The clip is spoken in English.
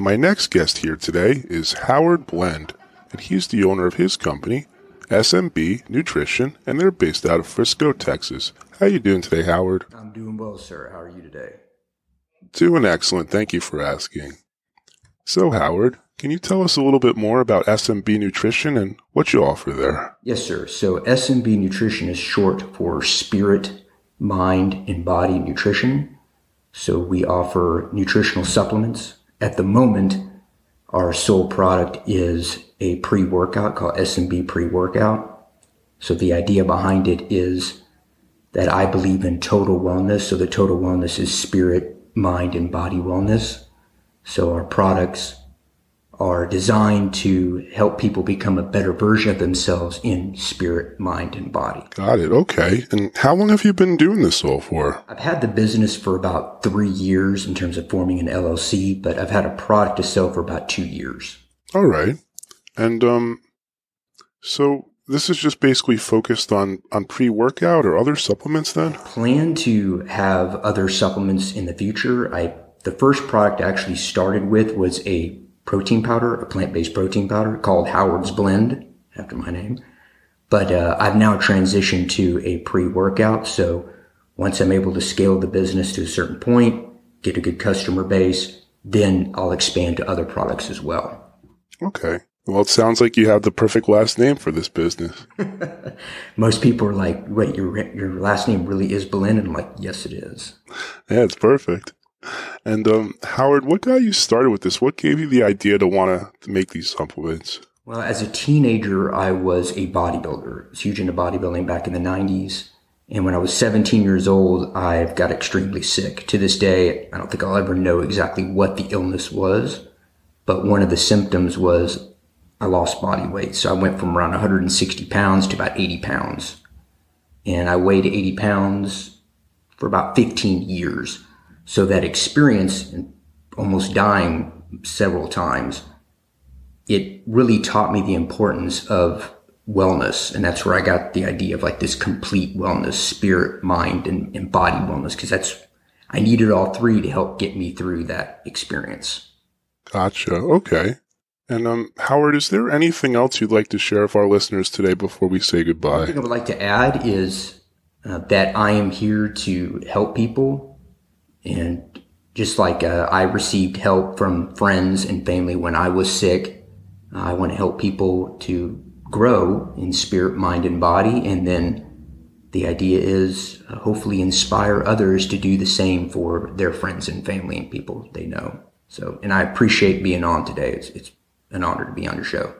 And my next guest here today is Howard Blend, and he's the owner of his company, SMB Nutrition, and they're based out of Frisco, Texas. How are you doing today, Howard? I'm doing well, sir. How are you today? Doing excellent. Thank you for asking. So, Howard, can you tell us a little bit more about SMB Nutrition and what you offer there? Yes, sir. So SMB Nutrition is short for Spirit, Mind, and Body Nutrition. So we offer nutritional supplements. At the moment, our sole product is a pre-workout called SMB pre-workout. So the idea behind it is that I believe in total wellness. So the total wellness is spirit, mind, and body wellness. So our products are designed to help people become a better version of themselves in spirit, mind, and body. Got it. Okay. And how long have you been doing this all for? I've had the business for about three years in terms of forming an LLC, but I've had a product to sell for about two years. All right. And um so this is just basically focused on on pre-workout or other supplements then? Plan to have other supplements in the future. I the first product I actually started with was a protein powder, a plant-based protein powder called Howard's Blend, after my name. But uh, I've now transitioned to a pre-workout. So once I'm able to scale the business to a certain point, get a good customer base, then I'll expand to other products as well. Okay. Well, it sounds like you have the perfect last name for this business. Most people are like, wait, your, your last name really is Blend? And I'm like, yes, it is. Yeah, it's perfect. And um, Howard, what got you started with this? What gave you the idea to want to make these supplements? Well, as a teenager, I was a bodybuilder. I was huge into bodybuilding back in the 90s. And when I was 17 years old, I got extremely sick. To this day, I don't think I'll ever know exactly what the illness was. But one of the symptoms was I lost body weight. So I went from around 160 pounds to about 80 pounds. And I weighed 80 pounds for about 15 years. So that experience, almost dying several times, it really taught me the importance of wellness. And that's where I got the idea of like this complete wellness, spirit, mind, and, and body wellness. Cause that's, I needed all three to help get me through that experience. Gotcha. Okay. And um, Howard, is there anything else you'd like to share with our listeners today before we say goodbye? One thing I would like to add is uh, that I am here to help people and just like uh, I received help from friends and family when I was sick, I want to help people to grow in spirit, mind, and body. And then the idea is uh, hopefully inspire others to do the same for their friends and family and people they know. So, and I appreciate being on today. It's, it's an honor to be on your show.